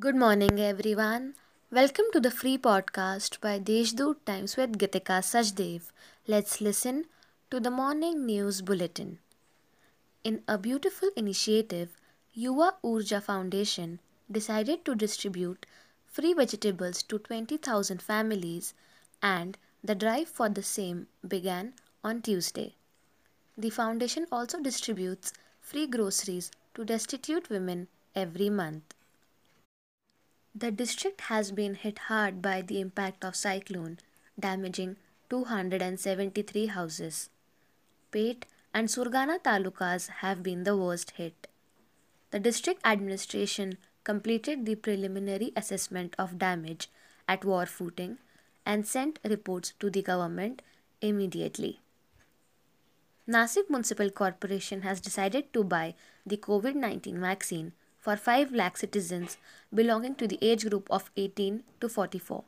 Good morning, everyone. Welcome to the free podcast by Deshdoot Times with Gitika Sajdev. Let's listen to the morning news bulletin. In a beautiful initiative, Yuva Urja Foundation decided to distribute free vegetables to 20,000 families, and the drive for the same began on Tuesday. The foundation also distributes free groceries to destitute women every month. The district has been hit hard by the impact of cyclone, damaging 273 houses. Peth and Surgana talukas have been the worst hit. The district administration completed the preliminary assessment of damage at war footing and sent reports to the government immediately. Nasik Municipal Corporation has decided to buy the COVID 19 vaccine for 5 lakh citizens belonging to the age group of 18 to 44.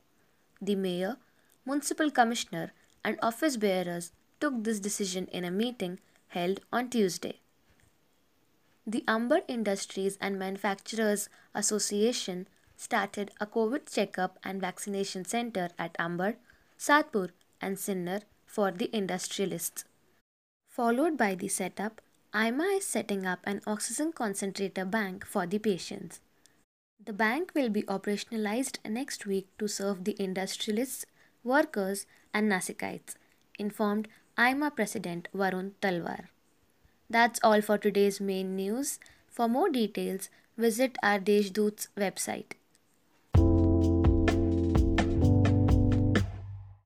The mayor, municipal commissioner, and office bearers took this decision in a meeting held on Tuesday. The Ambad Industries and Manufacturers Association started a COVID checkup and vaccination center at Ambad, Satpur, and Sinnar for the industrialists. Followed by the setup IMA is setting up an oxygen concentrator bank for the patients. The bank will be operationalized next week to serve the industrialists, workers, and Nasikites, informed IMA President Varun Talwar. That's all for today's main news. For more details, visit our Deshdoot's website.